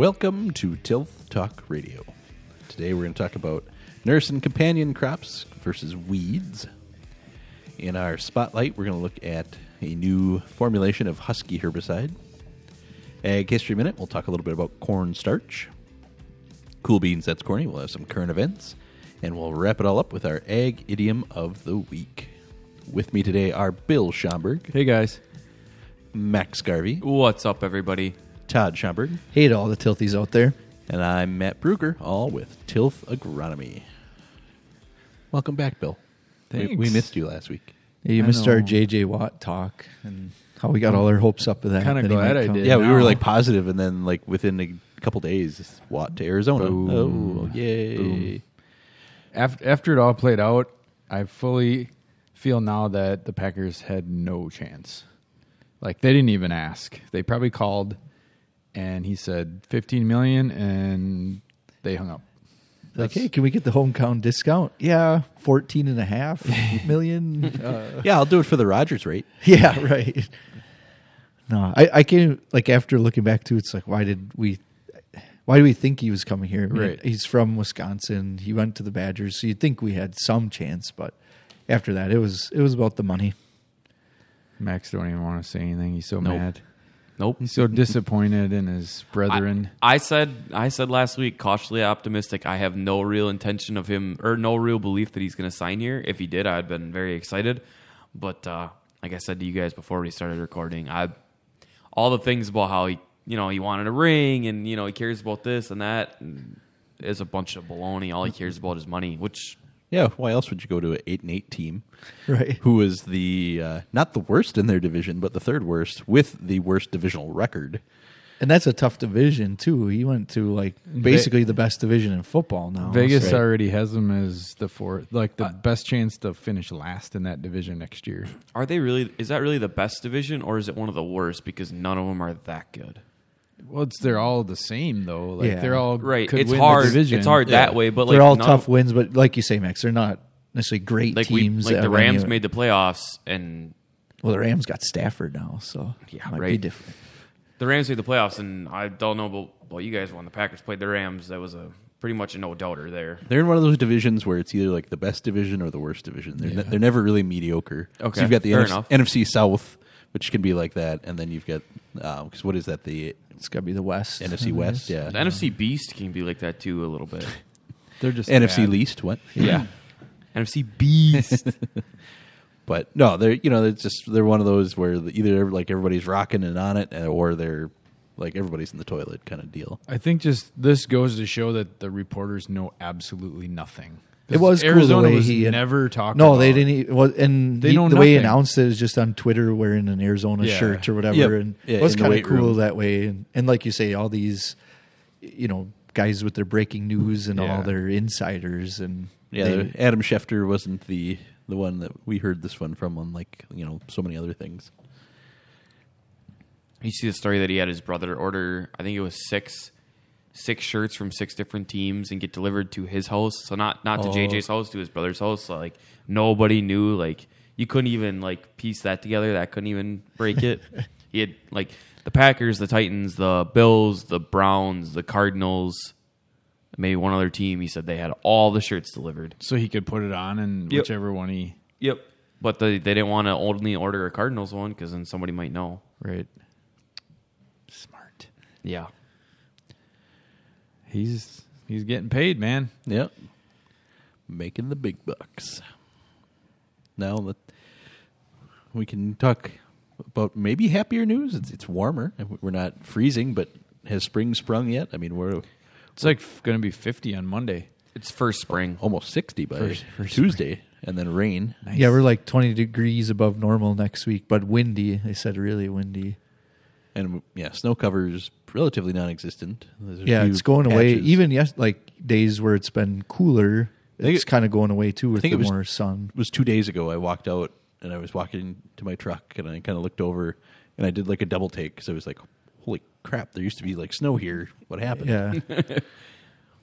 Welcome to Tilth Talk Radio. Today we're going to talk about nurse and companion crops versus weeds. In our spotlight, we're going to look at a new formulation of Husky herbicide. Ag History Minute, we'll talk a little bit about cornstarch. Cool Beans, that's corny. We'll have some current events. And we'll wrap it all up with our Ag Idiom of the Week. With me today are Bill Schomburg, Hey guys. Max Garvey, What's up, everybody? Todd Schomburg, Hey to all the tilthies out there. and I'm Matt Bruger, all with Tilth Agronomy. Welcome back, Bill. We, Thanks. we missed you last week. Yeah, you I missed our know. JJ Watt talk and how we got all our hopes up with that. Kinda that he glad might I come. did. Yeah, we were like positive, and then like within a couple days, Watt to Arizona. Boom. Oh, yay! Boom. After, after it all played out, I fully feel now that the Packers had no chance. Like they didn't even ask. They probably called and he said 15 million and they hung up. Like, hey, can we get the hometown discount? Yeah, 14 and a half million. Uh, Yeah, I'll do it for the Rogers rate. yeah, right. No, I, I can't, like, after looking back to it, it's like, why did we, why do we think he was coming here? I mean, Right. He's from Wisconsin. He went to the Badgers. So you'd think we had some chance, but after that, it was, it was about the money. Max don't even want to say anything. He's so Nope. mad. Nope. He's so disappointed in his brethren. I, I said I said last week, cautiously optimistic. I have no real intention of him, or no real belief that he's going to sign here. If he did, I'd been very excited. But uh, like I said to you guys before we started recording, I all the things about how he, you know, he wanted a ring, and you know, he cares about this and that. And is a bunch of baloney. All he cares about is money, which Yeah, why else would you go to an eight and eight team Right. who is the uh, not the worst in their division, but the third worst with the worst divisional record? And that's a tough division too. He went to like basically the best division in football now. Vegas So- already has him as the fourth, like the best chance to finish last in that division next year. are they really? Is that really the best division, or is it one of the worst? Because none of them are that good. Well, it's they're all the same though. Like Yeah. they're all Right. could It's win the hard. division. It's hard Yeah. that way, but like they're all none tough of- wins, but like you say, Max, they're not necessarily great like teams. we like that the win Rams you- made the playoffs and Well, the Rams got Stafford now, so Yeah, it might be right. different. the Rams made the playoffs and I don't know about well you guys when the Packers played the Rams that was a pretty much a no doubter there. They're in one of those divisions where it's either like the best division or the worst division. They're, ne- they're never really mediocre. Okay, so you've got the fair NFC, enough. NFC South, which can be like that, and then you've got um, because what is that the It's got to be the West. NFC West? Yeah, The NFC Beast can be like that too a little bit. They're just NFC bad. least. What? yeah. NFC Beast. But no, they're you know it's just they're one of those where either like everybody's rocking and on it, or they're like everybody's in the toilet kind of deal. I think just this goes to show that the reporters know absolutely nothing. It was cool the Arizona way was he never talked. No, about. they didn't. Well, and They he- know the way he nothing. announced it is just on Twitter wearing an Arizona Yeah. shirt or whatever, Yep. and Yeah, it was kind of cool room. that way. And, and like you say, all these, you know, guys with their breaking news and Yeah. all their insiders and Yeah, they- Adam Schefter wasn't the the one that we heard this one from on like you know so many other things. you see the story that he had his brother order I think it was six six shirts from six different teams and get delivered to his house. So not not to Oh. JJ's house, to his brother's house. So like nobody knew like you couldn't even like piece that together. That couldn't even break it. he had like the Packers, the Titans, the Bills, the Browns, the Cardinals, maybe one other team. He said they had all the shirts delivered. so he could put it on and Yep. whichever one he Yep. But they, they didn't want to only order a Cardinals one because then somebody might know. right. Smart. Yeah. He's he's getting paid, man. Yep, making the big bucks. Now that we can talk about maybe happier news, it's it's warmer. We're not freezing, but has spring sprung yet? I mean, we're It's like going to be fifty on Monday. It's first spring. almost sixty by First- first Tuesday, and then rain. yeah, we're like twenty degrees above normal next week, but windy. They said really windy. And yeah, snow cover is relatively non-existent. There's Yeah, it's going away. Even yes, like days where it's been cooler, it's kind of going away too with think the it was- more sun. it was two days ago. I walked out and I was walking to my truck and I kind of looked over and I did like a double take because I was like, "Holy crap! There used to be like snow here. What happened?" Yeah,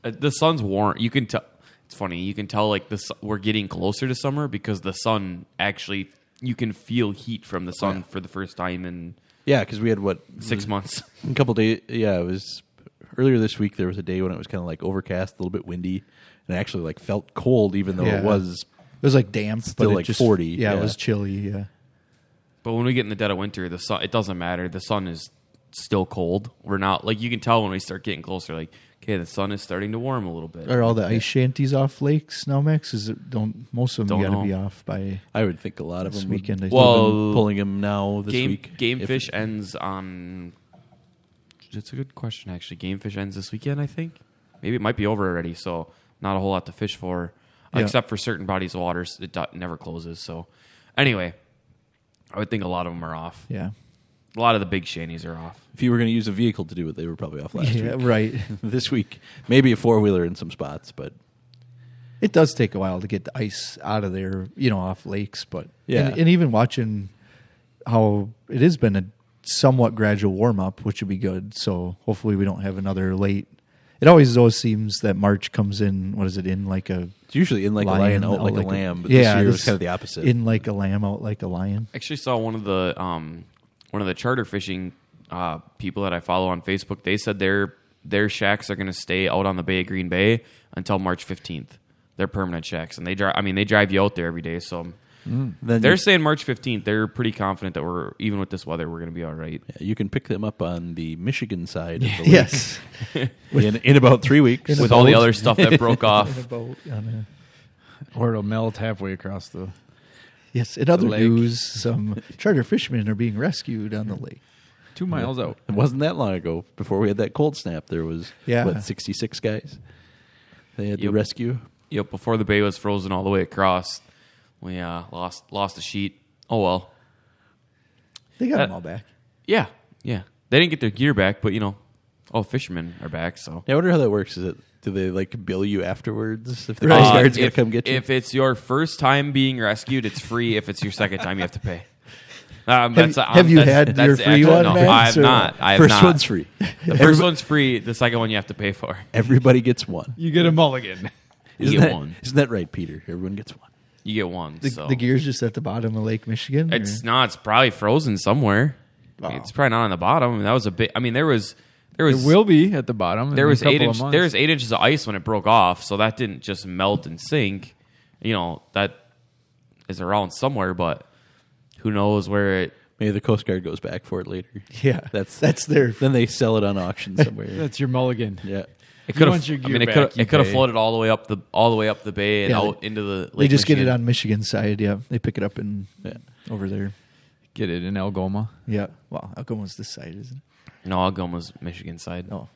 Uh, the sun's warm. You can tell. It's funny. You can tell like this. we're getting closer to summer because the sun actually you can feel heat from the sun for the first time in yeah. Because we had what six months. a couple days. Yeah, it was earlier this week there was a day when it was kind of like overcast, a little bit windy, and it actually like felt cold, even though Yeah. it was. It was like damp, Still but it like just, 40, Yeah, yeah. it was chilly. Yeah, But when we get in the dead of winter, the sun it doesn't matter. The sun is still cold. We're not like you can tell when we start getting closer. Like okay, the sun is starting to warm a little bit. are all the ice shanties off lakes now, Max? Is it don't most of them Don't got to be off by I would think a lot of This them weekend, I Would, think. well, Well, pulling them now this game week. game if- fish ends on. It's a good question actually. Game fish ends this weekend. I think maybe it might be over already. So not a whole lot to fish for, Yeah. except for certain bodies of waters. It never closes. So anyway, I would think a lot of them are off. yeah. A lot of the big shanties are off. If you were going to use a vehicle to do it, they were probably off last yeah, week. right. this week, maybe a four wheeler in some spots, but It does take a while to get the ice out of there, you know, off lakes. But Yeah. and, and even watching how it has been a somewhat gradual warm up, which would be good. So hopefully we don't have another late. It always always seems that March comes in. What is it in like a it's usually in like a lion, out like, a lamb. But yeah, this year it was kind of the opposite. In like a lamb, out like a lion. actually saw one of the um, one of the charter fishing uh, people that I follow on Facebook. They said their their shacks are going to stay out on the Bay of Green Bay until March fifteenth. They're permanent shacks, and they drive. I mean, they drive you out there every day. So then they're you, saying March fifteenth. They're pretty confident that we're even with this weather, we're going to be all right. you can pick them up on the Michigan side of the lake Yes, in, in about three weeks. With all the other stuff that broke In a off, boat on a- Or it'll melt halfway across the. Yes. In other news, some charter fishermen are being rescued on the lake. Two miles out. It wasn't that long ago. Before we had that cold snap, there was Yeah. what sixty six guys. They had to Yep. rescue. yep. Before the bay was frozen all the way across, we uh, lost lost a sheet. Oh well. They got Uh, them all back. Yeah, yeah. They didn't get their gear back, but you know, all fishermen are back. So Yeah, I wonder how that works. Is it do they like bill you afterwards if the Right. Coast Uh, Guard's gonna if, come get you? If it's your first time being rescued, it's free. If it's your second time, you have to pay. Um, Have- that's, have you that's- had that's your free actual- one, No, Vance, I have not. I have First not. one's free. The first one's free. The second one you have to pay for. Everybody gets one. You get a mulligan. You Isn't get that, one. Isn't that right, Peter? Everyone gets one. You get one. The, so the gear's just at the bottom of Lake Michigan. or- it's not. It's probably frozen somewhere. Oh. It's probably not on the bottom. I mean, that was a bit. I mean, there was there It was will be at the bottom. there was eight couple of inch there was eight inches of ice when it broke off, so that didn't just melt and sink. You know that is around somewhere, but who knows where it. Maybe the Coast Guard goes back for it later. yeah, That's that's their. Then they sell it on auction somewhere. That's your mulligan. yeah. It could have. your I mean, it back, could it could have floated all the way up the all the way up the bay and Yeah, out they- into the. Lake they just get it on Michigan side. Yeah, they pick it up in Yeah. over there. Get it in Algoma. Yeah, well, Algoma's this side, isn't it? No, Algoma's Michigan side. Oh,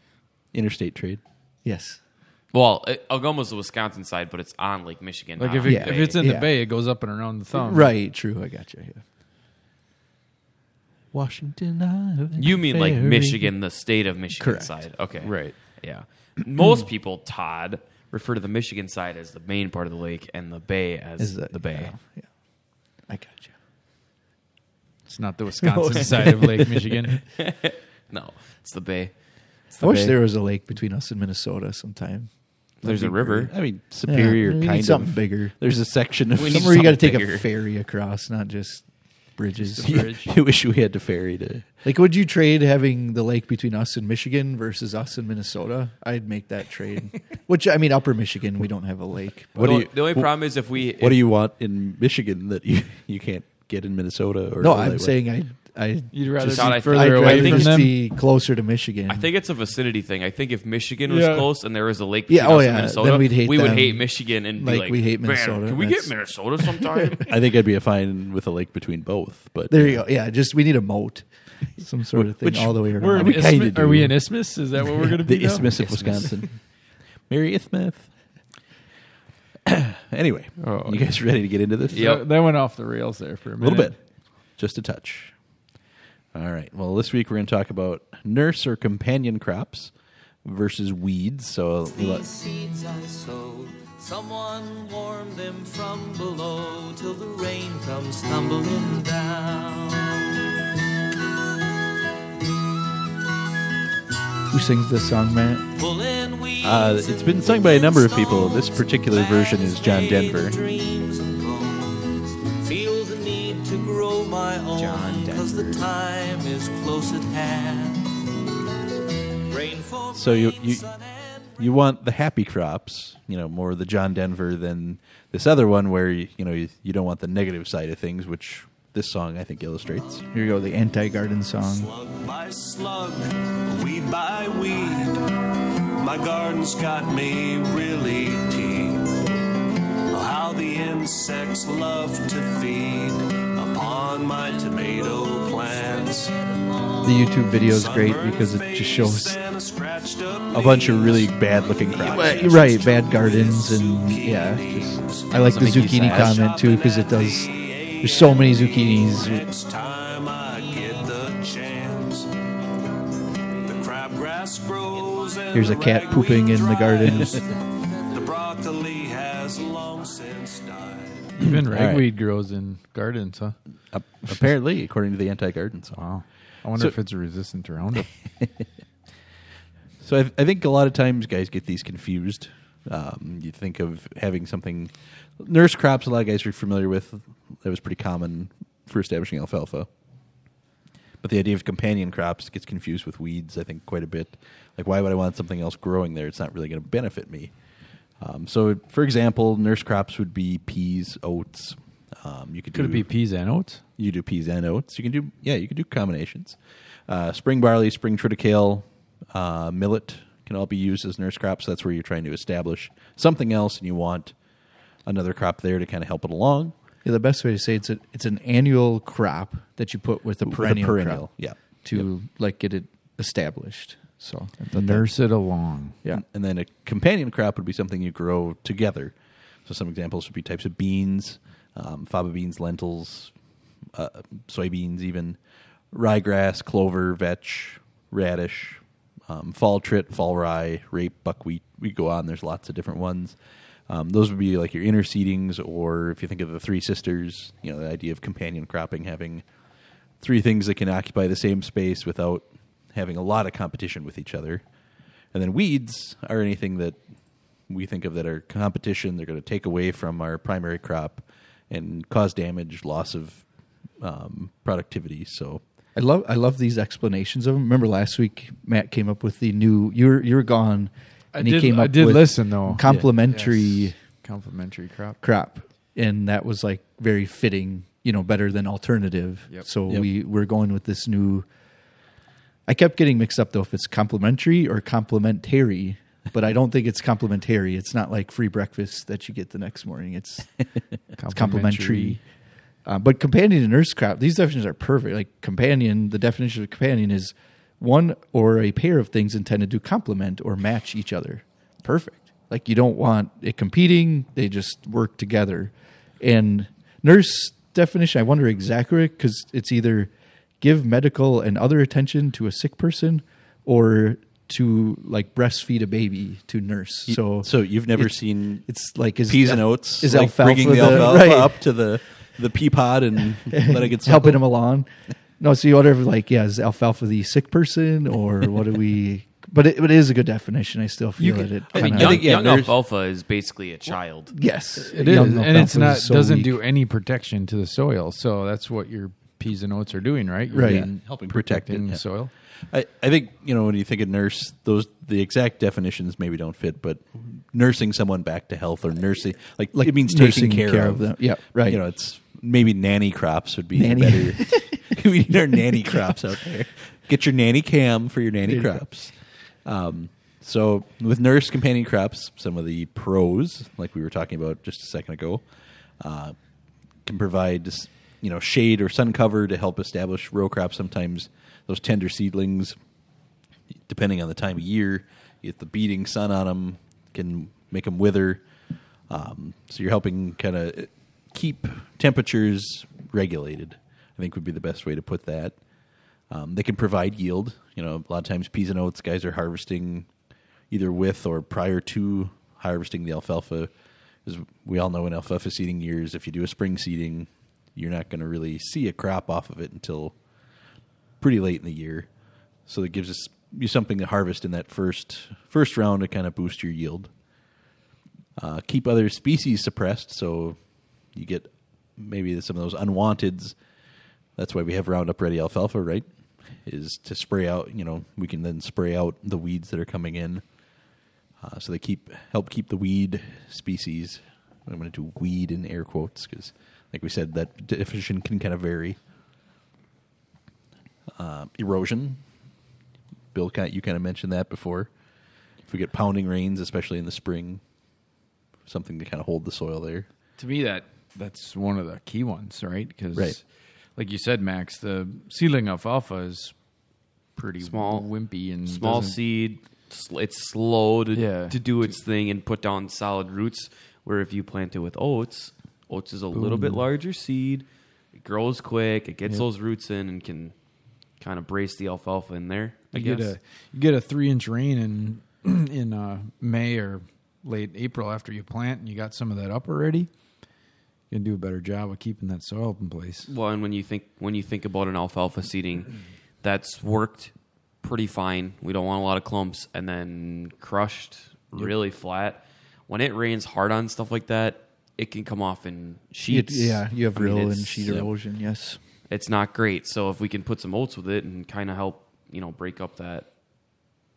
Interstate trade. yes. Well, uh, it, Algoma's the Wisconsin side, but it's on Lake Michigan. Like not if, on it, the if bay. it's in the Yeah. bay, it goes up and around the thumb. right, true. I got you. Yeah. Washington Island. You mean like Ferry. Michigan, the state of Michigan Correct. side? Okay, Right. Yeah. Most people, Todd, refer to the Michigan side as the main part of the lake and the bay as Is that the bay. Yeah, yeah. I got you. It's not the Wisconsin side of Lake Michigan. No, it's the bay. I wish bay. there was a lake between us and Minnesota sometime. There's a river. I mean, Superior Yeah, we need kind something of. bigger. There's a section of We need Somewhere you got to take bigger. a ferry across, not just bridges. you, you wish we had to ferry to. Like, would you trade having the lake between us and Michigan versus us and Minnesota? I'd make that trade. Which I mean, Upper Michigan, we don't have a lake. What the, do only- you? the only problem is if we. What do you want in Michigan that you you can't get in Minnesota? Or No, like I'm saying I I You'd rather Just- be Todd, I- further I'd away rather from just them. be closer to Michigan. I think it's a vicinity thing. I think if Michigan was Yeah. close and there was a lake Yeah, between oh us yeah, and then Minnesota, we'd hate we would them hate Michigan and be like like, we hate "Man, Minnesota. Can we get That's- Minnesota sometime? I think I'd be fine with a lake between both. But there you go. Yeah, just we need a moat, some sort of thing Which- all the way We're around. in We kinda Isthmus- do. Are we in Isthmus? Is that what we're going to be? the now? Isthmus of Wisconsin. Mary Isthmus. anyway, Oh, you guys ready to get into this? Yep. That, that went off the rails there for a A minute. little bit, just a touch. All right. Well, this week we're going to talk about nurse or companion crops versus weeds. So These seeds I sowed, someone warmed them from below till the rain comes tumbling down. Who sings this song, Matt? Uh, it's been sung by a number of people. This particular version is John Denver. Dreams and bones. Feel the need to grow my own. John Cause the time is close at hand. Rainfall, So you- rain, you- sun, you want the happy crops, you know, more the John Denver than this other one where you, you know you, you don't want the negative side of things, which this song I think illustrates. Here you go, the anti-garden song. Slug by slug, weed by weed, my garden's got me really teed. Oh, how the insects love to feed upon my tomato plants. The YouTube video is great because it just shows A bunch of really bad looking crops. Right, right, bad gardens and yeah, just I like the Doesn't make you zucchini comment too because it does. There's so many zucchinis. Next time I get the chance, the crabgrass grows. Here's a cat pooping in the garden. Even right. ragweed grows in gardens, huh? Ap- apparently, according to the anti-garden song. Wow. I wonder So- if it's resistant to Roundup. So I, I think a lot of times guys get these confused. Um, you think of having something nurse crops. A lot of guys are familiar with. That was pretty common for establishing alfalfa. But the idea of companion crops gets confused with weeds. I think quite a bit. Like, why would I want something else growing there? It's not really going to benefit me. Um, so, for example, nurse crops would be peas, oats. Um, you could Could do, it be peas and oats? you do peas and oats. You can do yeah, you can do combinations. Uh, spring barley, spring triticale, uh, millet can all be used as nurse crops. That's where you're trying to establish something else, and you want another crop there to kind of help it along. Yeah, the best way to say it's a, it's an annual crop that you put with a With a perennial, perennial, crop yeah. to like get it established. So that- Nurse it along. yeah, And then a companion crop would be something you grow together. So some examples would be types of beans, um, faba beans, lentils, uh, soybeans, even ryegrass, clover, vetch, radish, um, fall trit, fall rye, rape, buckwheat. We go on. There's lots of different ones. Um, those would be like your inner seedings, or if you think of the Three Sisters, you know the idea of companion cropping, having three things that can occupy the same space without having a lot of competition with each other. And then weeds are anything that we think of that are competition. They're going to take away from our primary crop and cause damage, loss of um, productivity. So I love I love these explanations of them. Remember last week Matt came up with the new you're you're gone, I and he did- came I up did with listen, though. complementary Yes. Complementary crop. crop, and that was like very fitting. You know, better than alternative. Yep. So Yep. we we're going with this new. I kept getting mixed up though if it's complimentary or complementary, but I don't think it's complementary. It's not like free breakfast that you get the next morning. It's it's complementary. Uh, but companion and nurse crop, these definitions are perfect. Like companion, the definition of companion is one or a pair of things intended to complement or match each other. Perfect. Like you don't want it competing; they just work together. And nurse definition, I wonder exactly because it's either give medical and other attention to a sick person, or to like breastfeed a baby to nurse. So, so you've never it's- seen it's like is peas and oats is like alfalfa bringing the the- alfalfa right. up to the the pea pod and let it get helping him along. No, so you wonder if like, yeah, is alfalfa the sick person or what do we? But it, it is a good definition. I still feel You that it. I mean, I young, think, yeah, young alfalfa is basically a child. yes, It is, Young and it's not is so doesn't weak. do any protection to the soil. So that's what your peas and oats are doing, right? You're Right. being- Helping protect it, protecting yeah. the soil. I, I think you know when you think of nurse, those the exact definitions maybe don't fit, but nursing someone back to health or nursing like, Like it means taking care, care of of them. Yeah, right. You know, it's maybe nanny crops would be Nanny. better. we need our nanny crops out there. Get your nanny cam for your nanny There you go. crops. Um, so with nurse companion crops, some of the pros, like we were talking about just a second ago, uh, can provide just, you know shade or sun cover to help establish row crops. Sometimes those tender seedlings, depending on the time of year, get the beating sun on them can make them wither. Um, so you're helping kind of keep temperatures regulated. I think would be the best way to put that. Um, they can provide yield. You know, a lot of times peas and oats guys are harvesting either with or prior to harvesting the alfalfa. As we all know in alfalfa seeding years, if you do a spring seeding, you're not going to really see a crop off of it until pretty late in the year. So it gives us you something to harvest in that first first round to kind of boost your yield. Uh, keep other species suppressed, so you get maybe some of those unwanteds. That's why we have Roundup Ready alfalfa, right? is to spray out. You know, we can then spray out the weeds that are coming in, uh, so they keep help keep the weed species. I'm going to do weed in air quotes because, like we said, that definition can kind of vary. Uh, erosion. Bill, kind you kind of mentioned that before. If we get pounding rains, especially in the spring, something to kind of hold the soil there. To me, that that's one of the key ones, right? Because, Right. like you said, Max, the seedling alfalfa is pretty Small- wimpy and Small seed, it's slow to Yeah. to do its thing and put down solid roots. Where if you plant it with oats, oats is a little bit larger seed. It grows quick. It gets Yep. those roots in and can kind of brace the alfalfa in there. I You guess. get a you get a three inch rain in in uh, May or late April after you plant, and you got some of that up already. You can do a better job of keeping that soil in place. Well, and when you think when you think about an alfalfa seeding, that's worked pretty fine. We don't want a lot of clumps, and then crushed really flat. When it rains hard on stuff like that, it can come off in sheets. yeah, you have I mean, real and sheet erosion. Yes. It's not great. So if we can put some oats with it and kind of help, you know, break up that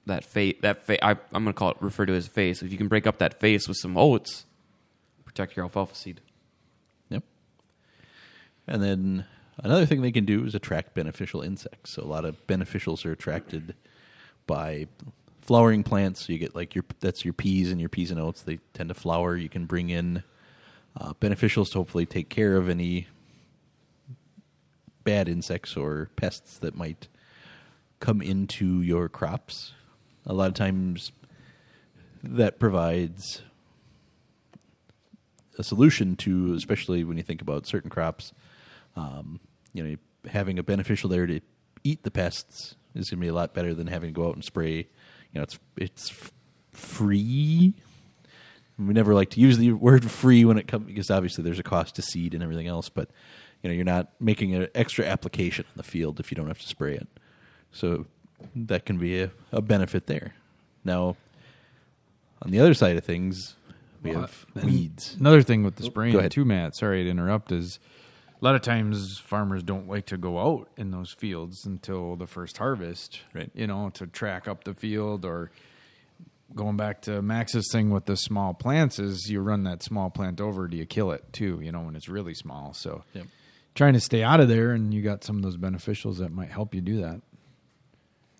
that face that fa- I, I'm going to call it refer to as face. If you can break up that face with some oats, protect your alfalfa seed. Yep. And then another thing they can do is attract beneficial insects. So a lot of beneficials are attracted by flowering plants. So you get like your that's your peas and your peas and oats. They tend to flower. You can bring in uh, beneficials to hopefully take care of any bad insects or pests that might come into your crops. A lot of times that provides a solution to, especially when you think about certain crops. Um, you know, having a beneficial there to eat the pests is going to be a lot better than having to go out and spray. You know, it's it's free. We never like to use the word free when it comes because obviously there's a cost to seed and everything else, but you know you're not making an extra application on the field if you don't have to spray it. So that can be a, a benefit there. Now, on the other side of things, we Well, have weeds. Another thing with the oh, spraying ahead. too, Matt. Sorry to interrupt. Is a lot of times farmers don't like to go out in those fields until the first harvest, Right. You know, to track up the field or going back to Max's thing with the small plants is you run that small plant over, do you kill it too? You know, when it's really small. So Yep. trying to stay out of there, and you got some of those beneficials that might help you do that.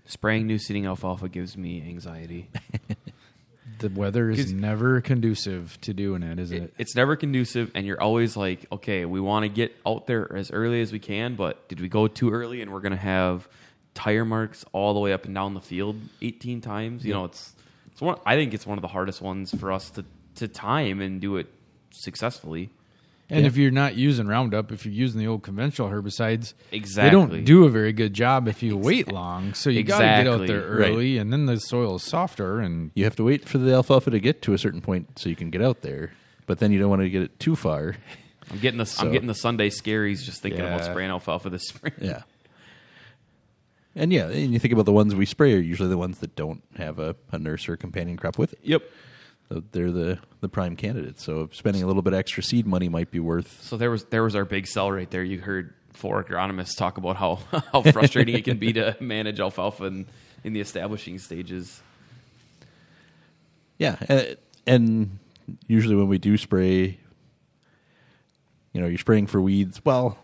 Spraying new seeding alfalfa gives me anxiety. The weather is never conducive to doing it, is It- it? it's never conducive, and you're always like, okay, we want to get out there as early as we can, but did we go too early? And we're going to have tire marks all the way up and down the field 18 times. You know, it's it's one. I think it's one of the hardest ones for us to to time and do it successfully. And Yeah. if you're not using Roundup, if you're using the old conventional herbicides, they don't do a very good job if you wait long. So you got to get out Exactly. there Right. early, and then the soil is softer. And You have to wait for the alfalfa to get to a certain point so you can get out there, but then you don't want to get it too far. I'm getting the So- I'm getting the Sunday scaries just thinking about spraying alfalfa this spring. Yeah. And yeah, and you think about the ones we spray are usually the ones that don't have a, a nurse or companion crop with it. Yep. So they're the, the prime candidates. So spending a little bit extra seed money might be worth. So there was there was our big sell right there. You heard four agronomists talk about how how frustrating it can be to manage alfalfa in, in the establishing stages. Yeah, and, and usually when we do spray, you know, you're spraying for weeds. Well,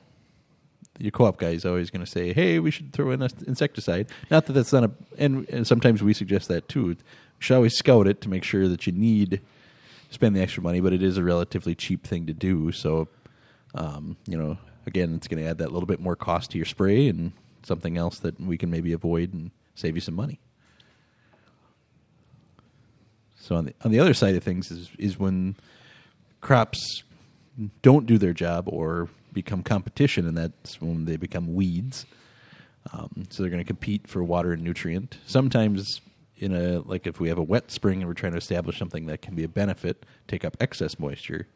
your co-op guy is always going to say, "Hey, we should throw in an insecticide." Not that that's not a, and, and sometimes we suggest that too. You should always scout it to make sure that you need spend the extra money, but it is a relatively cheap thing to do. So, um, you know, again, it's going to add that little bit more cost to your spray and something else that we can maybe avoid and save you some money. So on the on the other side of things is is when crops don't do their job or become competition, and that's when they become weeds. Um, so they're going to compete for water and nutrient. Sometimes, in a like if we have a wet spring and we're trying to establish something that can be a benefit, take up excess moisture.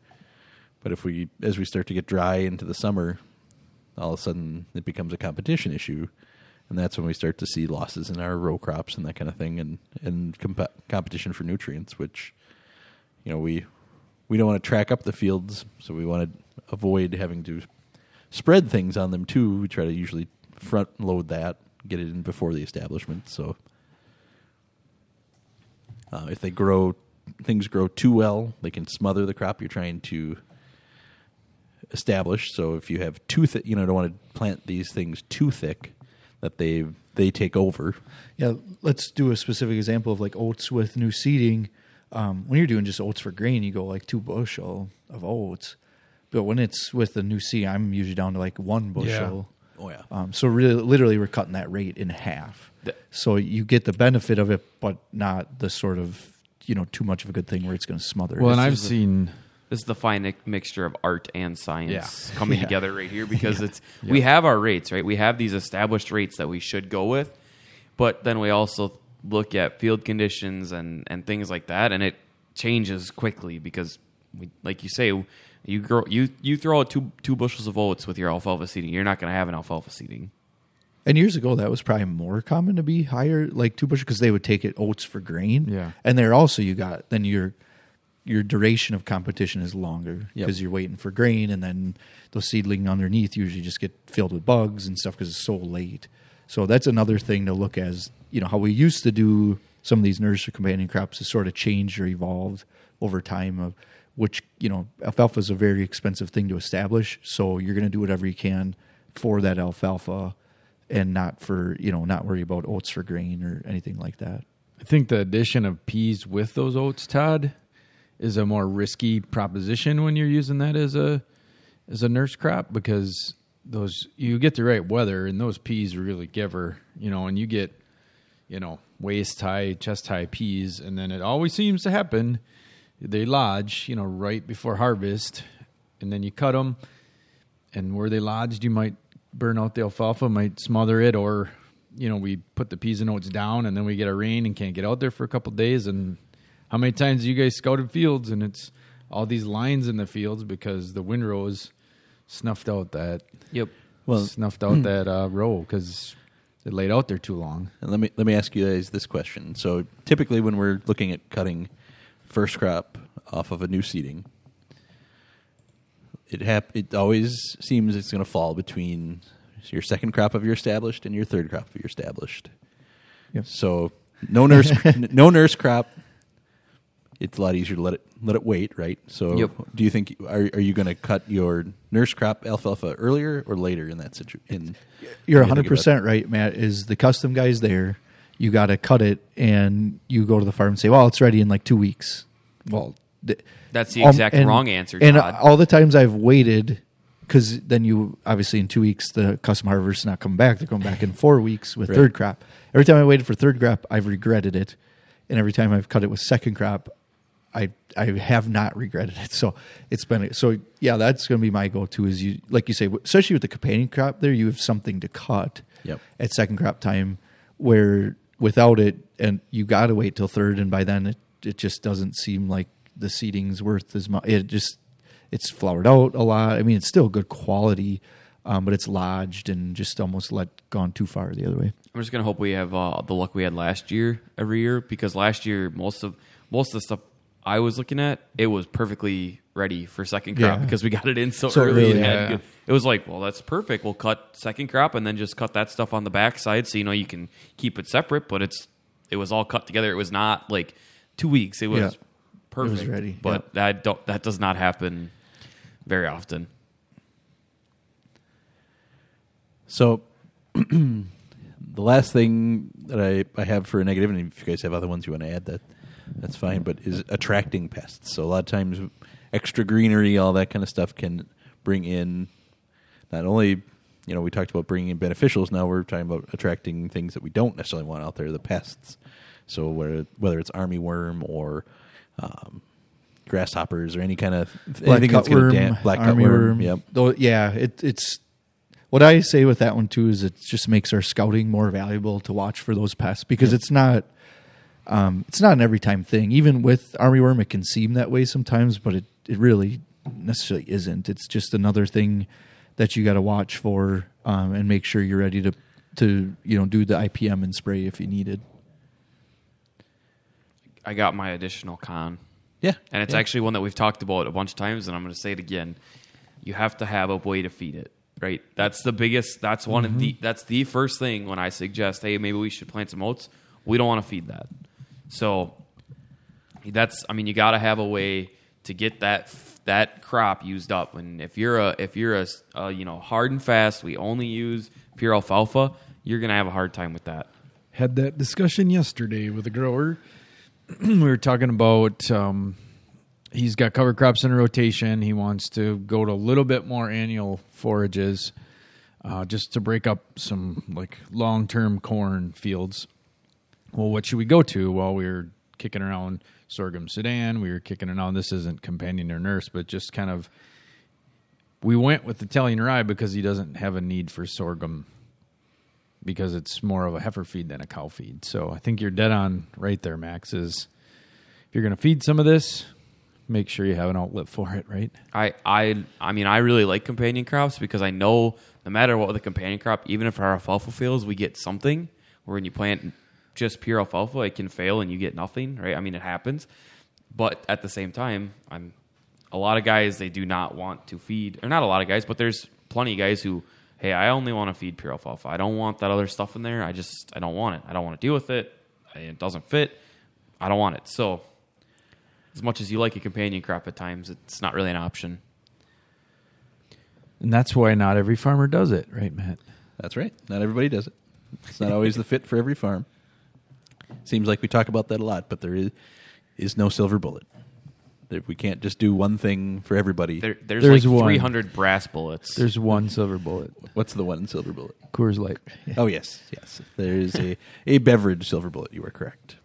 But if we, as we start to get dry into the summer, all of a sudden it becomes a competition issue, and that's when we start to see losses in our row crops and that kind of thing, and and comp- competition for nutrients, which you know we we don't want to track up the fields, so we want to avoid having to spread things on them too. We try to usually front load that get it in before the establishment. So uh, if they grow things grow too well, they can smother the crop you're trying to establish. So if you have too thick, you know, don't want to plant these things too thick that they they take over. Yeah, let's do a specific example of like oats with new seeding. Um, when you're doing just oats for grain, you go like two bushel of oats. But when it's with the new seed, I'm usually down to like one bushel. Oh yeah. Um, so really, literally, we're cutting that rate in half. The- so you get the benefit of it, but not the sort of you know too much of a good thing where it's going to smother. Well, it. and I've is the- seen This is the fine mixture of art and science Yeah. coming Yeah. together right here because it's we have our rates, right? We have these established rates that we should go with, but then we also look at field conditions and and things like that, and it changes quickly because, we, like you say, you grow you you throw out two two bushels of oats with your alfalfa seeding, you're not going to have an alfalfa seeding. And years ago, that was probably more common to be higher, like two bushels, because they would take it oats for grain. Yeah. and there also you got then your your duration of competition is longer Yep. because you're waiting for grain, and then those seedling underneath usually just get filled with bugs and stuff because it's so late. So that's another thing to look as you know how we used to do some of these nursery companion crops has sort of changed or evolved over time of which you know alfalfa is a very expensive thing to establish. So you're going to do whatever you can for that alfalfa and not for you know not worry about oats for grain or anything like that. I think the addition of peas with those oats, Todd, is a more risky proposition when you're using that as a as a nurse crop because those you get the right weather and those peas really give her, you know, and you get you know waist high, chest high peas, and then it always seems to happen. They lodge, you know, right before harvest, and then you cut them, and where they lodged, you might burn out the alfalfa, might smother it, or you know, we put the peas and oats down, and then we get a rain and can't get out there for a couple days. And how many times you guys scouted fields, and it's all these lines in the fields because the windrows snuffed out that Yep. Well- snuffed out that uh, row because it laid out there too long. And let me let me ask you guys this question. So typically, when we're looking at cutting first crop off of a new seeding, it hap- it always seems it's going to fall between your second crop of your established and your third crop of your established. Yep. So no nurse no nurse crop. It's a lot easier to let it let it wait, right? So Yep. do you think are are you going to cut your nurse crop alfalfa earlier or later in that situation? You're when you think about 100% right, Matt. Is the custom guys there? You got to cut it, and you go to the farm and say, "Well, it's ready in like two weeks." Well, th- That's the um, exact and- wrong answer, And Todd. all the times I've waited, because then you obviously in two weeks the custom harvest's not coming back; they're coming back in four weeks with Right. third crop. Every time I waited for third crop, I've regretted it, and every time I've cut it with second crop, I I have not regretted it. So it's been so yeah. That's going to be my go to. Is you like you say, especially with the companion crop, there you have something to cut Yep. at second crop time, where without it, and you got to wait till third, and by then it it just doesn't seem like the seeding's worth as much. It just it's flowered out a lot. I mean, it's still good quality, um, but it's lodged and just almost let gone too far the other way. I'm just gonna hope we have uh, the luck we had last year every year because last year most of most of the stuff I was looking at it was perfectly ready for second crop Yeah. because we got it in so, So early. yeah. good- it was like, well, that's perfect. We'll cut second crop and then just cut that stuff on the backside so you know you can keep it separate. But it's it was all cut together. It was not like two weeks. It was perfect. ready, But that don't that does not happen very often. So, the last thing that I, I have for a negative, and if you guys have other ones you want to add, that that's fine. But is attracting pests. So a lot of times, extra greenery, all that kind of stuff, can bring in not only you know we talked about bringing in beneficials. Now we're talking about attracting things that we don't necessarily want out there, the pests. So whether whether it's army worm or um, grasshoppers or any kind of Black anything that's going cutworm, to black army cutworm, worm. yep, Though, yeah, it, it's what I say with that one too is it just makes our scouting more valuable to watch for those pests because it's not um, it's not an every time thing. Even with army worm, it can seem that way sometimes, but it it really necessarily isn't. It's just another thing that you got to watch for um, and make sure you're ready to to you know do the IPM and spray if you need it. I got my additional con. yeah, And it's yeah. actually one that we've talked about a bunch of times, and I'm going to say it again. You have to have a way to feed it, right? That's the biggest. That's one of the. That's the first thing when I suggest, hey, maybe we should plant some oats. We don't want to feed that. So that's. I mean, you got to have a way to get that that crop used up. And if you're a if you're a, a you know hard and fast, we only use pure alfalfa. You're gonna have a hard time with that. Had that discussion yesterday with a grower. we were talking about um, he's got cover crops in rotation. He wants to go to a little bit more annual forages, uh, just to break up some like long term corn fields. Well, what should we go to? Well, we were kicking around sorghum Sudan. We were kicking around. This isn't companion or nurse, but just kind of. We went with the Italian rye because he doesn't have a need for sorghum because it's more of a heifer feed than a cow feed. So I think you're dead on right there, Max. Is if you're going to feed some of this, make sure you have an outlet for it, right? I, I, I mean, I really like companion crops because I know no matter what the companion crop, even if our alfalfa fails, we get something. Where when you plant just pure alfalfa, it can fail and you get nothing, right? I mean, it happens. But at the same time, I'm a lot of guys they do not want to feed, or not a lot of guys, but there's plenty of guys who, hey, I only want to feed pure alfalfa. I don't want that other stuff in there. I just I don't want it. I don't want to deal with it. It doesn't fit. I don't want it. So as much as you like a companion crop at times, it's not really an option. And that's why not every farmer does it, right, Matt? That's right. Not everybody does it. It's not always the fit for every farm. Seems like we talk about that a lot, but there is is no silver bullet. There, we can't just do one thing for everybody. There, there's, There's like one. 300 brass bullets. There's one silver bullet, What's the one silver bullet? Coors Light. Oh yes, yes. There is a a beverage silver bullet. You are correct.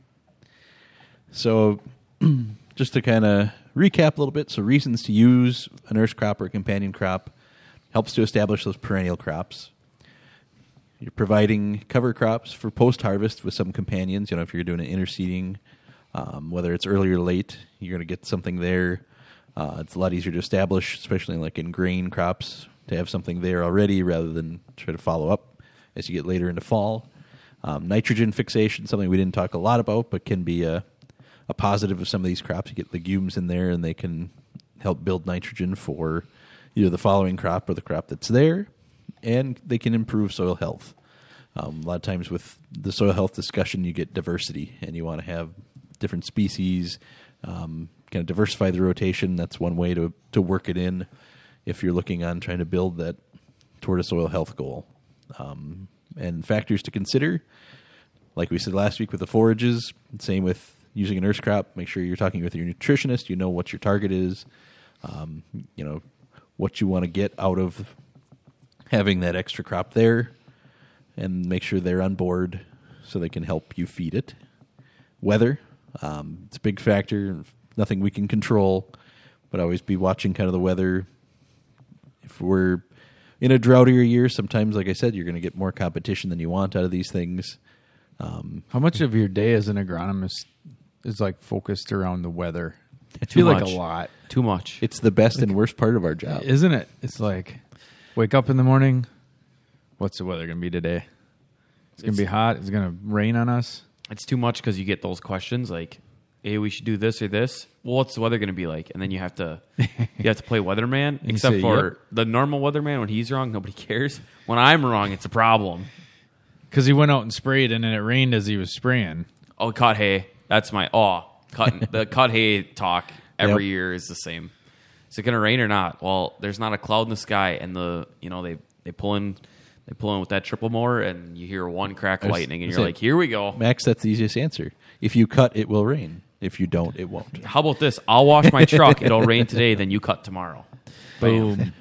So, just to kind of recap a little bit, so reasons to use a nurse crop or a companion crop helps to establish those perennial crops. You're providing cover crops for post harvest with some companions. You know, if you're doing an interseeding, um, whether it's early or late, you're going to get something there. Uh, it's a lot easier to establish, especially like in grain crops, to have something there already rather than try to follow up as you get later into fall. Um, nitrogen fixation, something we didn't talk a lot about, but can be a, a positive of some of these crops. You get legumes in there, and they can help build nitrogen for either the following crop or the crop that's there, and they can improve soil health. Um, a lot of times with the soil health discussion, you get diversity, and you want to have different species, um, kind of diversify the rotation. That's one way to to work it in if you're looking on trying to build that toward a soil health goal. Um, and factors to consider, like we said last week with the forages, same with using a nurse crop. Make sure you're talking with your nutritionist. You know what your target is. Um, you know what you want to get out of having that extra crop there, and make sure they're on board so they can help you feed it. Weather, um, it's a big factor. Nothing we can control, but always be watching kind of the weather. If we're in a droughttier year, sometimes, like I said, you're going to get more competition than you want out of these things. Um, How much of your day as an agronomist is like focused around the weather? I Too feel like a lot, Too much. it's the best and worst part of our job. isn't it? It's like wake up in the morning. What's the weather going to be today? It's going to be hot. It's going to rain on us. It's too much because you get those questions like, "Hey, we should do this or this." Well, what's the weather going to be like? And then you have to you have to play weatherman. you Except say, for "Yep." the normal weatherman, when he's wrong, nobody cares. When I'm wrong, it's a problem. Because he went out and sprayed, and then it rained as he was spraying. Oh, cut hay. That's my oh cut the cut hay talk every Yep. year is the same. Is it going to rain or not? Well, there's not a cloud in the sky, and the you know they they pull in they pull in with that triple mower, and you hear one crack of lightning, and you're said- like, here we go. Max, that's the easiest answer. If you cut, it will rain. If you don't, it won't. How about this? I'll wash my truck. It'll rain today. Then you cut tomorrow. Boom.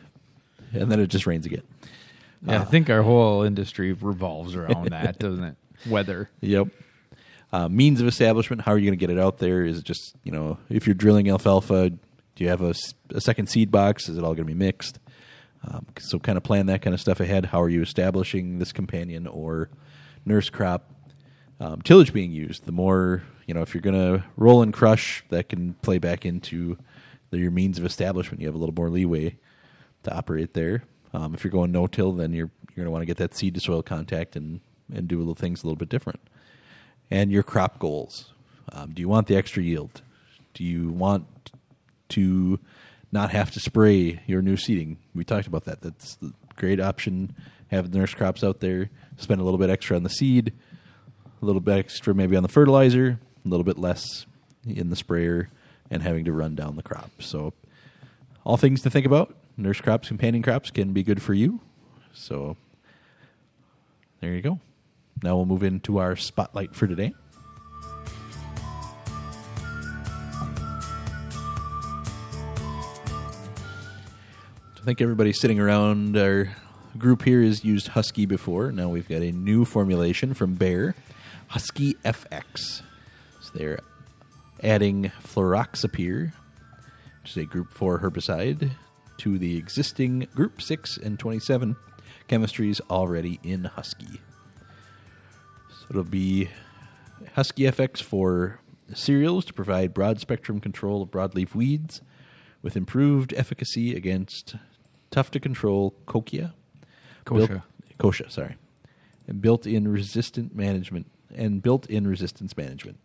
And then it just rains again. yeah, I think our whole industry revolves around that, doesn't it? Weather. Yep. Uh, means of establishment. How are you going to get it out there? Is it just you know if you're drilling alfalfa, do you have a, a second seed box? Is it all going to be mixed? Um, so kind of plan that kind of stuff ahead. How are you establishing this companion or nurse crop? Um, tillage being used. The more you know, if you're going to roll and crush, that can play back into the, your means of establishment. You have a little more leeway to operate there. Um, if you're going no till, then you're you're going to want to get that seed to soil contact and and do little things a little bit different. And your crop goals. Um, do you want the extra yield? Do you want to not have to spray your new seeding? We talked about that. That's the great option. Have the nurse crops out there. Spend a little bit extra on the seed, a little bit extra maybe on the fertilizer, a little bit less in the sprayer, and having to run down the crop. So, all things to think about. Nurse crops, companion crops can be good for you. So, there you go. Now we'll move into our spotlight for today. Think everybody sitting around our group here has used Husky before. Now we've got a new formulation from Bayer, Husky FX. So they're adding fluroxypyr, which is a Group 4 herbicide, to the existing Group 6 and 27 chemistries already in Husky. So it'll be Husky FX for cereals to provide broad spectrum control of broadleaf weeds with improved efficacy against tough to control kochia. Built, kochia, sorry. And built in resistant management and built in resistance management.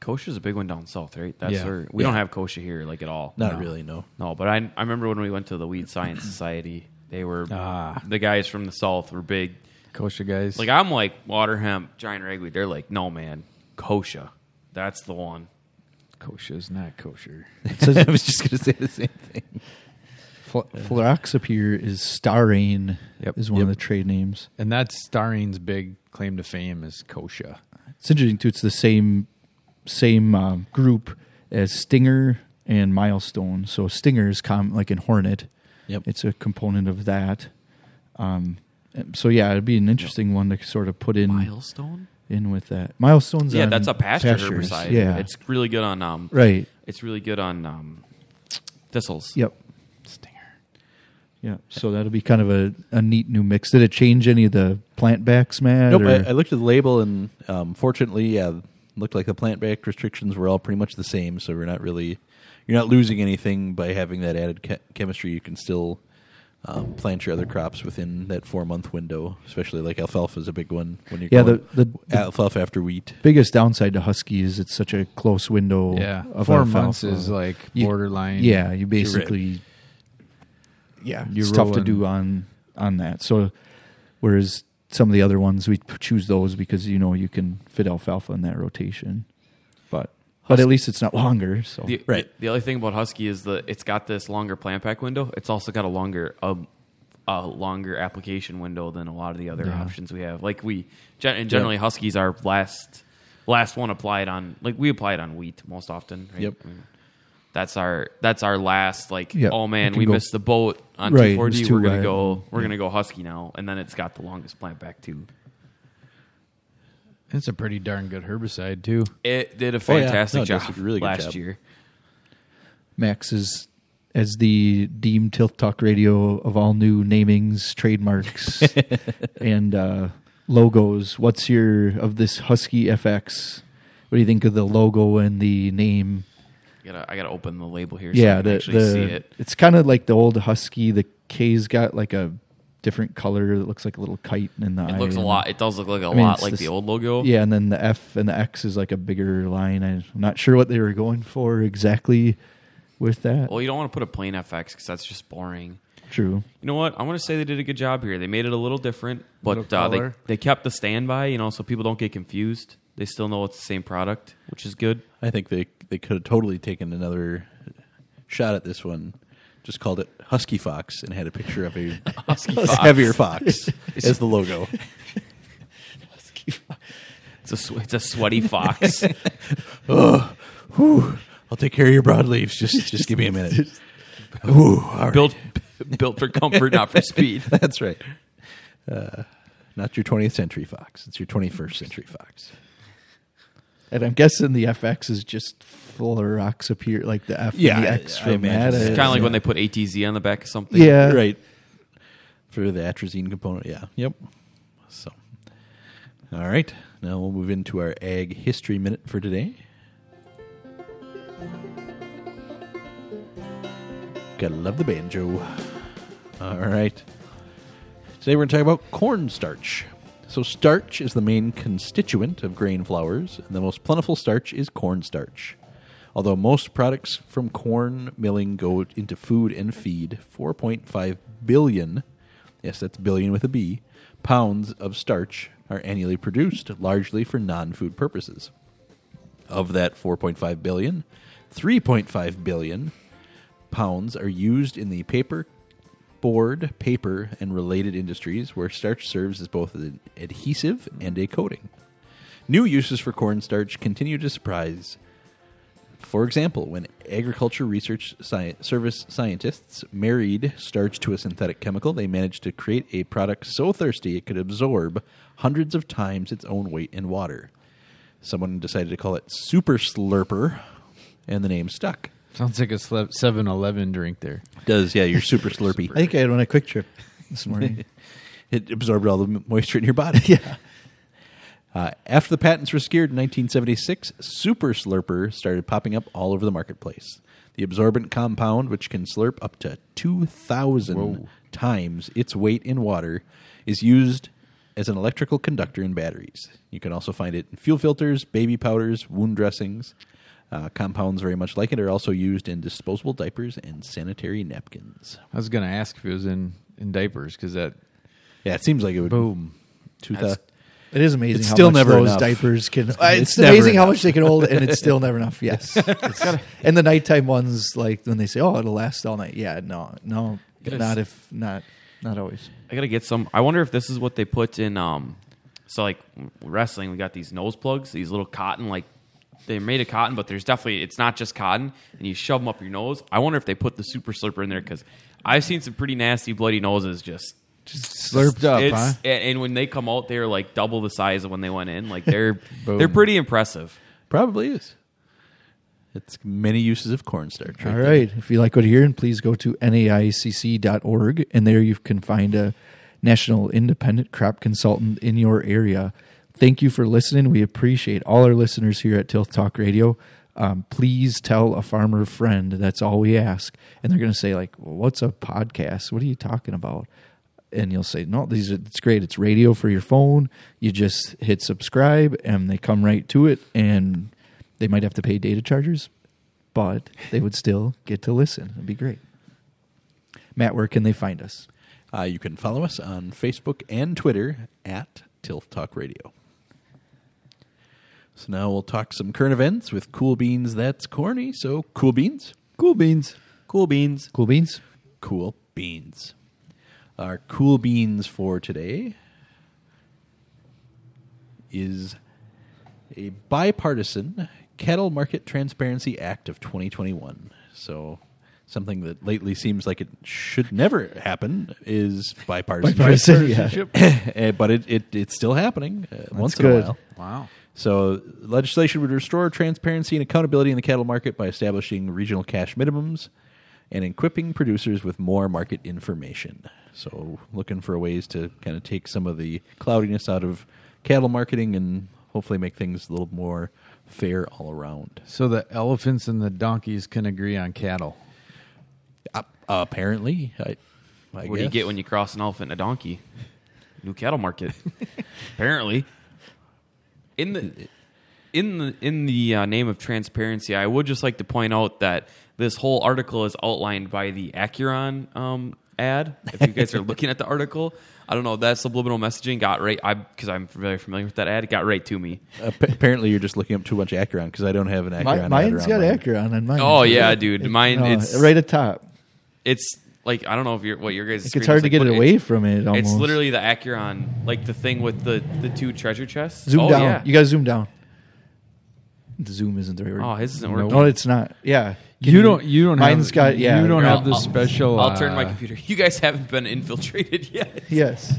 Kochia's a big one down south, right? That's Yeah. where we Yeah. don't have kochia here like at all. Not No. really, no. No, but I I remember when we went to the Weed Science Society, they were Ah. the guys from the south were big. Kochia guys. Like I'm like water hemp, giant ragweed. They're like, no man, kochia. That's the one. kochia is not kosher. I was just going to say the same thing. Fl- Fluroxypyr is Starane. Yep. Is one Yep. of the trade names. And that's Starane's big claim to fame is kochia. It's interesting too. It's the same same um, group as Stinger and Milestone. So Stinger is com- like in Hornet. Yep. It's a component of that. Um, so yeah, it'd be an interesting one to sort of put in Milestone. in with that. Milestones. Yeah, on that's a pasture pastures. herbicide. Yeah, it's really good on um. right. It's really good on um, thistles. Yep. Stinger. Yeah. So that'll be kind of a, a neat new mix. Did it change any of the plant backs, Matt? Nope, I, I looked at the label, and um, fortunately, yeah, looked like the plant back restrictions were all pretty much the same. So we're not really, you're not losing anything by having that added che- chemistry. You can still um, plant your other crops within that four month window. Especially like alfalfa is a big one when you're Yeah, going the- the- the- alfalfa after wheat. biggest downside to Husky is it's such a close window. Yeah. of Four alfalfa. months is like You- borderline. Yeah, you basically. Yeah, You're it's tough to rolling- do on on that. So, whereas some of the other ones we p- choose those because you know you can fit alfalfa in that rotation, but but at least it's not longer. So The, Right. The, the other thing about Husky is that it's got this longer plant back window. It's also got a longer a, a longer application window than a lot of the other Yeah. options we have. Like we gen- and generally Huskies are last last one applied on like we apply it on wheat most often. Right? Yep. I mean, that's our that's our last like Yep. oh man we go- missed the boat on Right, it 240 we're gonna wet. go we're gonna go Husky now and then it's got the longest plant back too. It's a pretty darn good herbicide too. It did a Oh, yeah. fantastic No, job a really good last job. year. Max is as the deemed Tilth Talk Radio of all new namings, trademarks, and uh, logos. What's your of this Husky FX? What do you think of the logo and the name? I gotta I gotta open the label here. yeah, so I can the, actually the see it. it's kind of like the old Husky. The K's got like a different color that looks like a little kite in the eye. It looks a lot. It does look like a I mean, lot like this- the old logo. Yeah, and then the F and the X is like a bigger line. I'm not sure what they were going for exactly with that. Well, you don't want to put a plain FX because that's just boring. True. You know what? I want to say they did a good job here. They made it a little different, but Little uh, they they kept the standby. You know, so people don't get confused. They still know it's the same product, which is good. I think they they could have totally taken another shot at this one. Just called it Husky Fox and had a picture of a Husky Fox. heavier fox as the logo. It's a sw- it's a sweaty fox. I'll take care of your broadleaves. Just just give me a minute. Ooh, all right. built built for comfort, not for speed. That's right. Uh, not your 20th century fox. It's your 21st century fox. And I'm guessing the FX is just fluroxypyr, like the F Yeah, and the I- X I from that. It's kind of like when they put ATZ on the back of something. Yeah. Right. For the atrazine component. Yeah. Yep. So, all right. Now we'll move into our ag history minute for today. Gotta love the banjo. All right. Today we're going to talk about cornstarch. So, starch is the main constituent of grain flours, and the most plentiful starch is cornstarch. Although most products from corn milling go into food and feed, 4.5 billion yes, that's billion with a B, pounds of starch are annually produced, largely for non food purposes. Of that 4.5 billion, 3.5 billion pounds are used in the paper, board, paper, and related industries where starch serves as both an adhesive and a coating. New uses for cornstarch continue to surprise. For example, when agriculture research sci- service scientists married starch to a synthetic chemical, they managed to create a product so thirsty it could absorb hundreds of times its own weight in water. Someone decided to call it Super Slurper, and the name stuck. Sounds like a 7 Eleven drink there. Does yeah, You're Super slurpy. I think I had one at QuikTrip this morning. it absorbed all the moisture in your body. yeah. Uh, after the patents were secured in 1976, Super Slurper started popping up all over the marketplace. The absorbent compound, which can slurp up to 2,000 times its weight in water, is used as an electrical conductor in batteries. You can also find it in fuel filters, baby powders, wound dressings. Uh, compounds very much like it are also used in disposable diapers and sanitary napkins. I was going to ask if it was in, in diapers because that Yeah, it seems like it would. boom. Two thousand. It is amazing It's how still much never those enough. diapers can. It's It's, never amazing how much they can hold, and it's still never enough. Yes, it's got. And the nighttime ones, like when they say, "Oh, it'll last all night." Yeah, no, no, Yes. not if not, not always. I gotta get some. I wonder if this is what they put in. Um, so like wrestling, we got these nose plugs, these little cotton, like they're made of cotton, but there's definitely it's not just cotton, and you shove them up your nose. I wonder if they put the super slurper in there because I've seen some pretty nasty bloody noses just. Just Slurped up, It's, huh? and, and when they come out, they're like double the size of when they went in. Like they're they're pretty impressive. Probably is. It's many uses of cornstarch. All there. right. If you like what you're hearing, please go to naicc.org, and there you can find a national independent crop consultant in your area. Thank you for listening. We appreciate all our listeners here at Tilth Talk Radio. Um, please tell a farmer friend. That's all we ask. And they're going to say, like, well, "What's a podcast? What are you talking about?" And you'll say, "No, these are, it's great. It's radio for your phone. You just hit subscribe, and they come right to it. And they might have to pay data charges, but they would still get to listen. It'd be great. Matt, where can they find us? Uh, you can follow us on Facebook and Twitter at Tilth Talk Radio. So now we'll talk some current events with Cool Beans That's Corny. So, Cool Beans? Cool beans. Cool beans. Cool beans. Cool Beans. Our Cool Beans for today is a bipartisan Cattle Market Transparency Act of 2021. So, something that lately seems like it should never happen is bipartisan. Bipartisan, yeah. Eh, but it, it it's still happening uh, once in good. a while. Wow. So, legislation would restore transparency and accountability in the cattle market by establishing regional cash minimums and equipping producers with more market information. So, looking for ways to kind of take some of the cloudiness out of cattle marketing and hopefully make things a little more fair all around. So the elephants and the donkeys can agree on cattle. Uh, apparently, I, I What do you get when you cross an elephant and a donkey? New cattle market. Apparently, in the in the in the uh, name of transparency, I would just like to point out that this whole article is outlined by the Acuron um, ad. If you guys are looking at the article, I don't know that subliminal messaging got right. I because I'm very familiar with that ad. It got right to me. Ap- apparently, you're just looking up too much Acuron because I don't have an Acuron. My, ad mine's around got mine. Acuron on mine. Oh yeah, dude, mine Oh, it's right at top. it's like I don't know if you're what your guys. Like, it's hard to get it away from it. Almost. It's literally the Acuron, like the thing with the the two treasure chests. zoom oh, down. Yeah. You got to zoom down. The zoom isn't the right word. Oh, his isn't No. working. no, it's not. Yeah, Can You don't. You don't. Mine's have, got yeah. You don't Here, have I'll- the I'll- special. I'll turn my uh, computer. You guys haven't been infiltrated yet. Yes,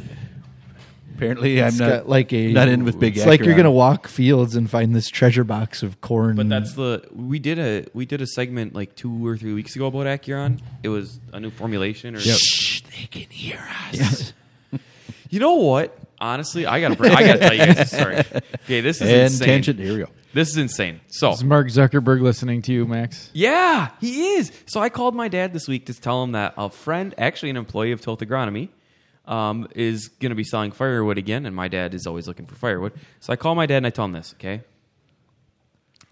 Apparently, I'm not got like a not in with big. It's like you're Acuron. gonna walk fields and find this treasure box of corn. But that's the we did a we did a segment like two or three weeks ago about Acuron. It was a new formulation or Shh, they can hear us. you know what? Honestly, I gotta bring, I gotta tell you guys this story. Okay, this is And insane. tangent. Here we go. This is insane. So Is Mark Zuckerberg listening to you, Max? Yeah, he is. So I called my dad this week to tell him that a friend, actually an employee of Tilth Agronomy, um, is going to be selling firewood again, and my dad is always looking for firewood. So I call my dad and I tell him this. Okay,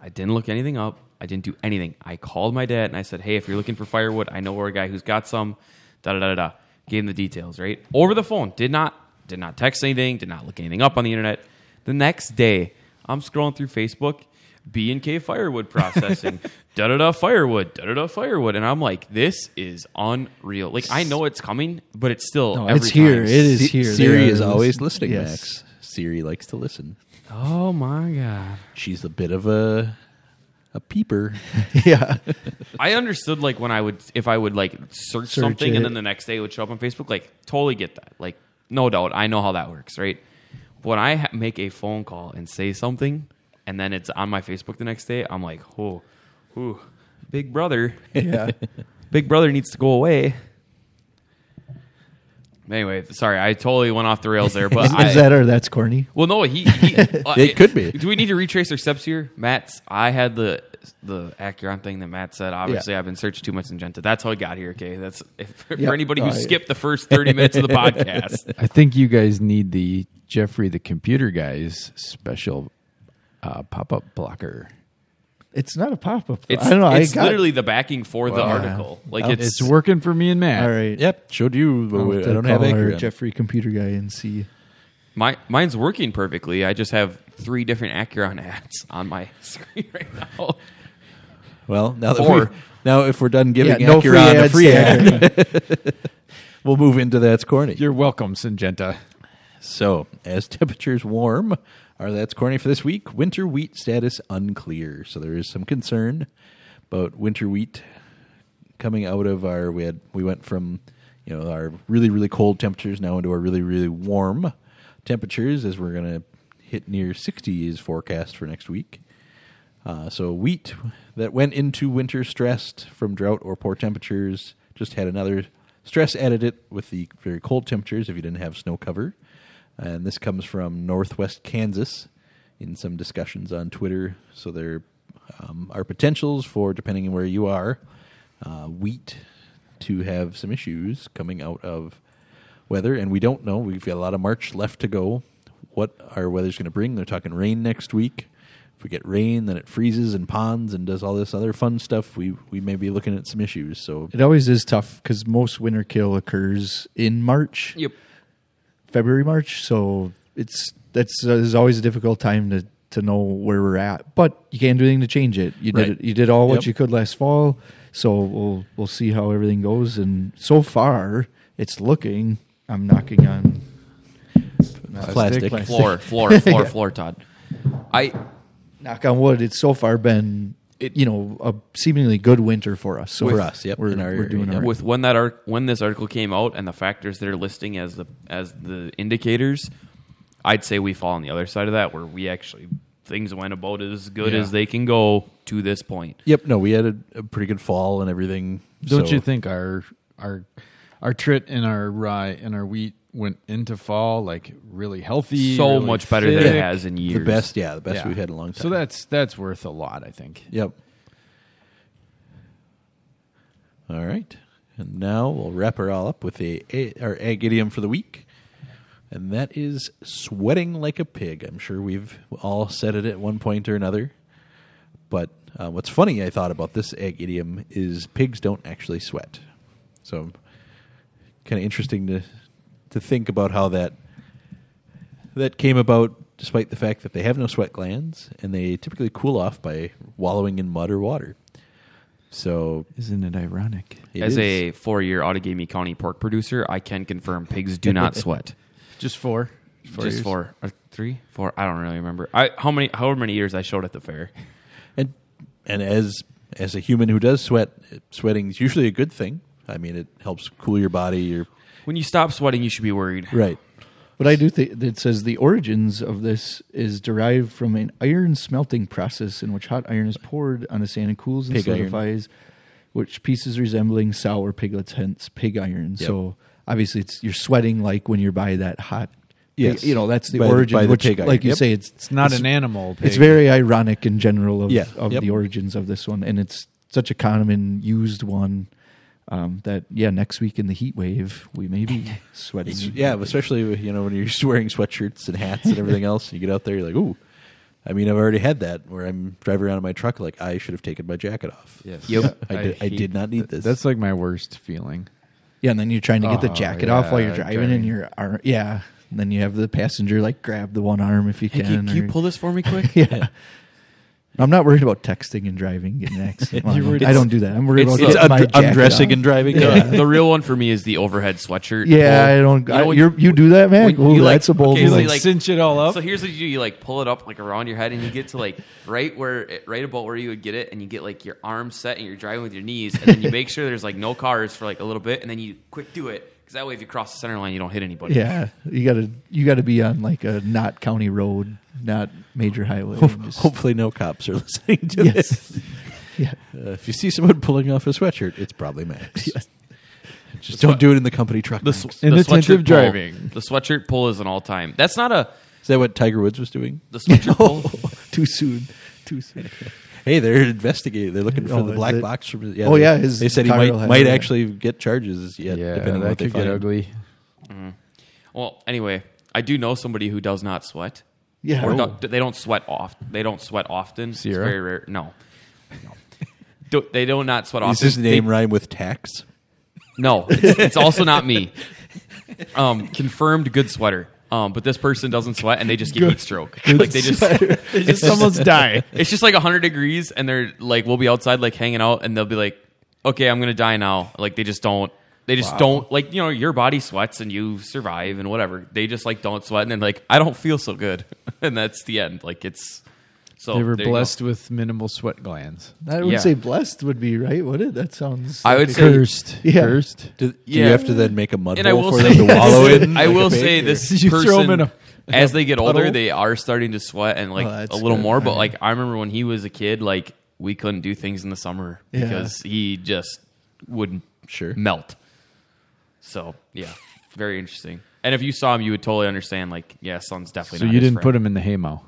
I didn't look anything up. I didn't do anything. I called my dad and I said, "Hey, if you're looking for firewood, I know where a guy who's got some." Da da da da. da. gave him the details, right? Over the phone. Did not did not text anything, did not look anything up on the internet. The next day, I'm scrolling through Facebook, B and K firewood processing, da da da firewood, da da da firewood, and I'm like, this is unreal. Like I know it's coming, but it's still No, every it's here. time. It is Si- here. Siri is it always listening, Yes. Max. Siri likes to listen. Oh my god. She's a bit of a a peeper. yeah. I understood like when I would if I would like search, Search something it. and then the next day it would show up on Facebook. Like totally get that. Like no doubt, I know how that works, right? But when I ha- make a phone call and say something, and then it's on my Facebook the next day, I'm like, oh, ooh, Big Brother, Yeah. Big Brother needs to go away. Anyway, sorry, I totally went off the rails there. But Is, I, is that or that's corny? well, no, he. he uh, It could be. Do we need to retrace our steps here, Matt's? I had the the Acuron thing that Matt said. Obviously, I've been searching too much Syngenta. That's how I got here. Okay, that's if, for anybody who yeah. skipped the first thirty minutes of the podcast. I think you guys need the Jeffrey the computer guy's special uh, pop up blocker. It's not a pop up. It's, I don't know. It's I got, literally the backing for the Wow. article. Like it's, It's working for me and Matt. All right. yep, showed you. But I'll we- I have to don't have call our Accurate. Jeffrey computer guy and see. my mine's working perfectly. I just have three different Acuron ads on my screen right now. Well, now that Four. we, now if we're done giving yeah, no free Acuron a ads. free ad, we'll move into that's corny. You're welcome, Syngenta. So, as temperatures warm, our that's corny for this week. Winter wheat status unclear. So there is some concern about winter wheat coming out of our. We had we went from you know our really really cold temperatures now into our really really warm temperatures as we're going to hit near 60 is forecast for next week. Uh, so wheat that went into winter stressed from drought or poor temperatures just had another stress added it with the very cold temperatures if you didn't have snow cover. And this comes from Northwest Kansas in some discussions on Twitter. So there um, are potentials for, depending on where you are, uh, wheat to have some issues coming out of weather. And we don't know. We've got a lot of March left to go. What our weather's going to bring. They're talking rain next week. If we get rain, then it freezes and ponds and does all this other fun stuff. We we may be looking at some issues. So It always is tough because most winter kill occurs in March, Yep. February, March. So it's that's uh, is always a difficult time to to know where we're at. But you can't do anything to change it. You did Right. it, you did all what Yep. you could last fall. So we'll we'll see how everything goes. And so far, it's looking. I'm knocking on plastic. Plastic. Floor, floor, floor, floor, Todd. I knock on wood. It's so far been It- you know a seemingly good winter for us. So For us, yep, we're, in our we're doing yep. all right. with when that art when this article came out and the factors they're listing as the as the indicators, I'd say we fall on the other side of that where we actually things went about as good Yeah. as they can go to this point. Yep. No, we had a, a pretty good fall and everything. Don't so- you think our our our trit and our rye and our wheat went into fall like really healthy, So really much better than it has in years. the best? Yeah, the best Yeah. we've had in a long time. So that's that's worth a lot, I think. Yep. All right. And now we'll wrap her all up with a, a our ag idiom for the week. And that is sweating like a pig. I'm sure we've all said it at one point or another. But uh, what's funny, I thought about this ag idiom is pigs don't actually sweat. So kind of interesting to to think about how that that came about despite the fact that they have no sweat glands and they typically cool off by wallowing in mud or water. So Isn't it ironic? it As is- a four-year Outagamie County pork producer, I can confirm pigs do not sweat. Just four. Four Just years? for uh, three, four. I don't really remember. I how many, however many years I showed at the fair. and and as as a human who does sweat, sweating is usually a good thing. I mean, it helps cool your body. Your When you stop sweating, you should be worried. right. But I do think it says the origins of this is derived from an iron smelting process in which hot iron is poured on the sand and cools and Pig iron. solidifies, which pieces resembling sour piglets, hence pig iron. Yep. So obviously, it's you're sweating like when you're by that hot. Yes. you know that's the By the- origin. by the which, pig iron. like you Yep. say, it's It's not an animal. Pig. It's very ironic in general of Yeah. of Yep. the origins of this one, and it's such a common used one. Um, that yeah, next week in the heat wave, we may be sweating. Yeah, especially you know when you're wearing sweatshirts and hats and everything else. You get out there, you're like, ooh. I mean, I've already had that where I'm driving around in my truck, like I should have taken my jacket off. Yes. Yep. I did. I hate- did not need this. That's like my worst feeling. Yeah, and then you're trying to get the Oh, jacket off while you're driving, and driving. your arm. Yeah, and then you have the passenger like grab the one arm if you Hey, can. can, can you pull this for me quick? Yeah. I'm not worried about texting and driving, getting an accident. Well, You're worried I don't do that. I'm worried It's- about It's getting my jacket undressing off. and driving. Yeah. the, the real one for me is the overhead sweatshirt. Yeah, pull. I don't. You I, know when you're, you do that, man. when Ooh, you, like- that's a bold okay, so you, like, like- cinch it all up. So here's what you do: you like pull it up like around your head, and you get to like right where, right about where you would get it, and you get like your arms set, and you're driving with your knees, and then you make sure there's like no cars for like a little bit, and then you quick do it because that way if you cross the center line, you don't hit anybody. yeah, you gotta you gotta be on like a not county road, not major highway. and just- Hopefully, no cops are listening to yes. this. yeah. Uh, if you see someone pulling off a sweatshirt, it's probably Max. Yes. Just don't do it in the company truck. The, sw- In the attentive sweatshirt pull- driving. the sweatshirt pull is an all time. That's not a Is that what Tiger Woods was doing? the sweatshirt pull. Too soon. Too soon. Hey, they're investigating. They're looking for Oh, the black it? box. From, yeah, Oh, they, yeah, his they said he might might it, yeah. actually get charges. Yet, yeah, depending on that what they get find. ugly. Well, anyway, I do know somebody who does not sweat. Yeah. Or Oh. don't- they don't sweat off. They don't sweat often. It's very rare. No, no. Do- they do not sweat Is often. Does his name They- rime with tax? No, it's, it's also not me. Um, confirmed good sweater. Um, but this person doesn't sweat and they just get heat stroke. like they just, They just almost die. it's just like hundred degrees and they're like, we'll be outside like hanging out and they'll be like, okay, I'm gonna die now. Like they just don't. They just don't like you know your body sweats and you survive and whatever. They just like don't sweat and then like I don't feel so good and that's the end. Like it's so they were go. blessed with minimal sweat glands. I would Yeah. say blessed would be right, would it? That sounds. I would like a- say- Cursed. Yeah. Cursed. Do, do you have to then make a mud And I hole will for say, them to wallow in? I like will pig, say this You throw 'em person, in a- as they get older, puddle? they are starting to sweat and like Oh, a little good. more. But like I remember when he was a kid, like we couldn't do things in the summer Yeah. because he just would Sure. melt. So yeah, very interesting. And if you saw him, you would totally understand. Like, yeah, son's definitely. So not you his dim friend. put him in the haymow.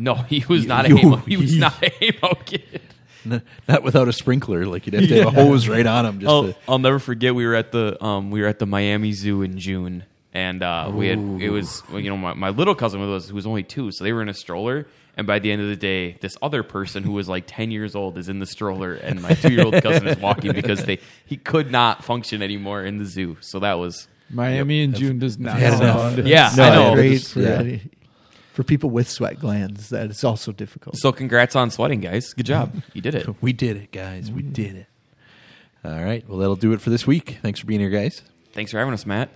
No, he was not a you- Hamo. He was not a Hamo kid. N- not without a sprinkler. Like you'd have to have a hose right on him. Just I'll, to, I'll never forget. We were at the um, we were at the Miami Zoo in June, and uh, we had it was well, you know my, my little cousin was who was only two, so they were in a stroller. And by the end of the day, this other person who was like ten years old is in the stroller, and my two year old cousin is walking because they he could not function anymore in the zoo. So that was Miami in June does not had sound. yeah, No, I know. Great for, Yeah. Any- for people with sweat glands. That is also difficult. So congrats on sweating, guys. Good job, mm-hmm. you did it. we did it, guys. We mm-hmm. did it. All right. Well, that'll do it for this week. Thanks for being here, guys. Thanks for having us, Matt.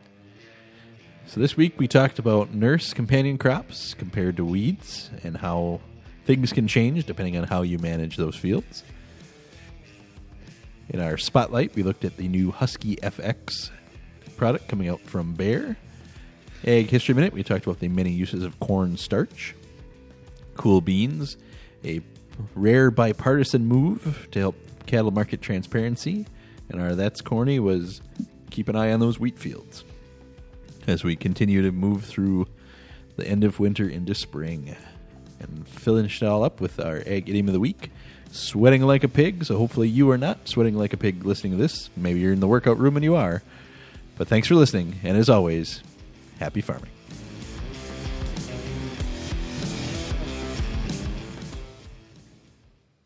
So this week we talked about nurse companion crops compared to weeds and how things can change depending on how you manage those fields. In our spotlight, we looked at the new Husky FX product coming out from Bayer. Ag History Minute, we talked about the many uses of corn starch. Cool Beans, a rare bipartisan move to help cattle market transparency. And our That's Corny was keep an eye on those wheat fields as we continue to move through the end of winter into spring. And finish it all up with our Ag Idiom of the Week sweating like a pig. So hopefully you are not sweating like a pig listening to this. Maybe you're in the workout room and you are. But thanks for listening. And as always, happy farming.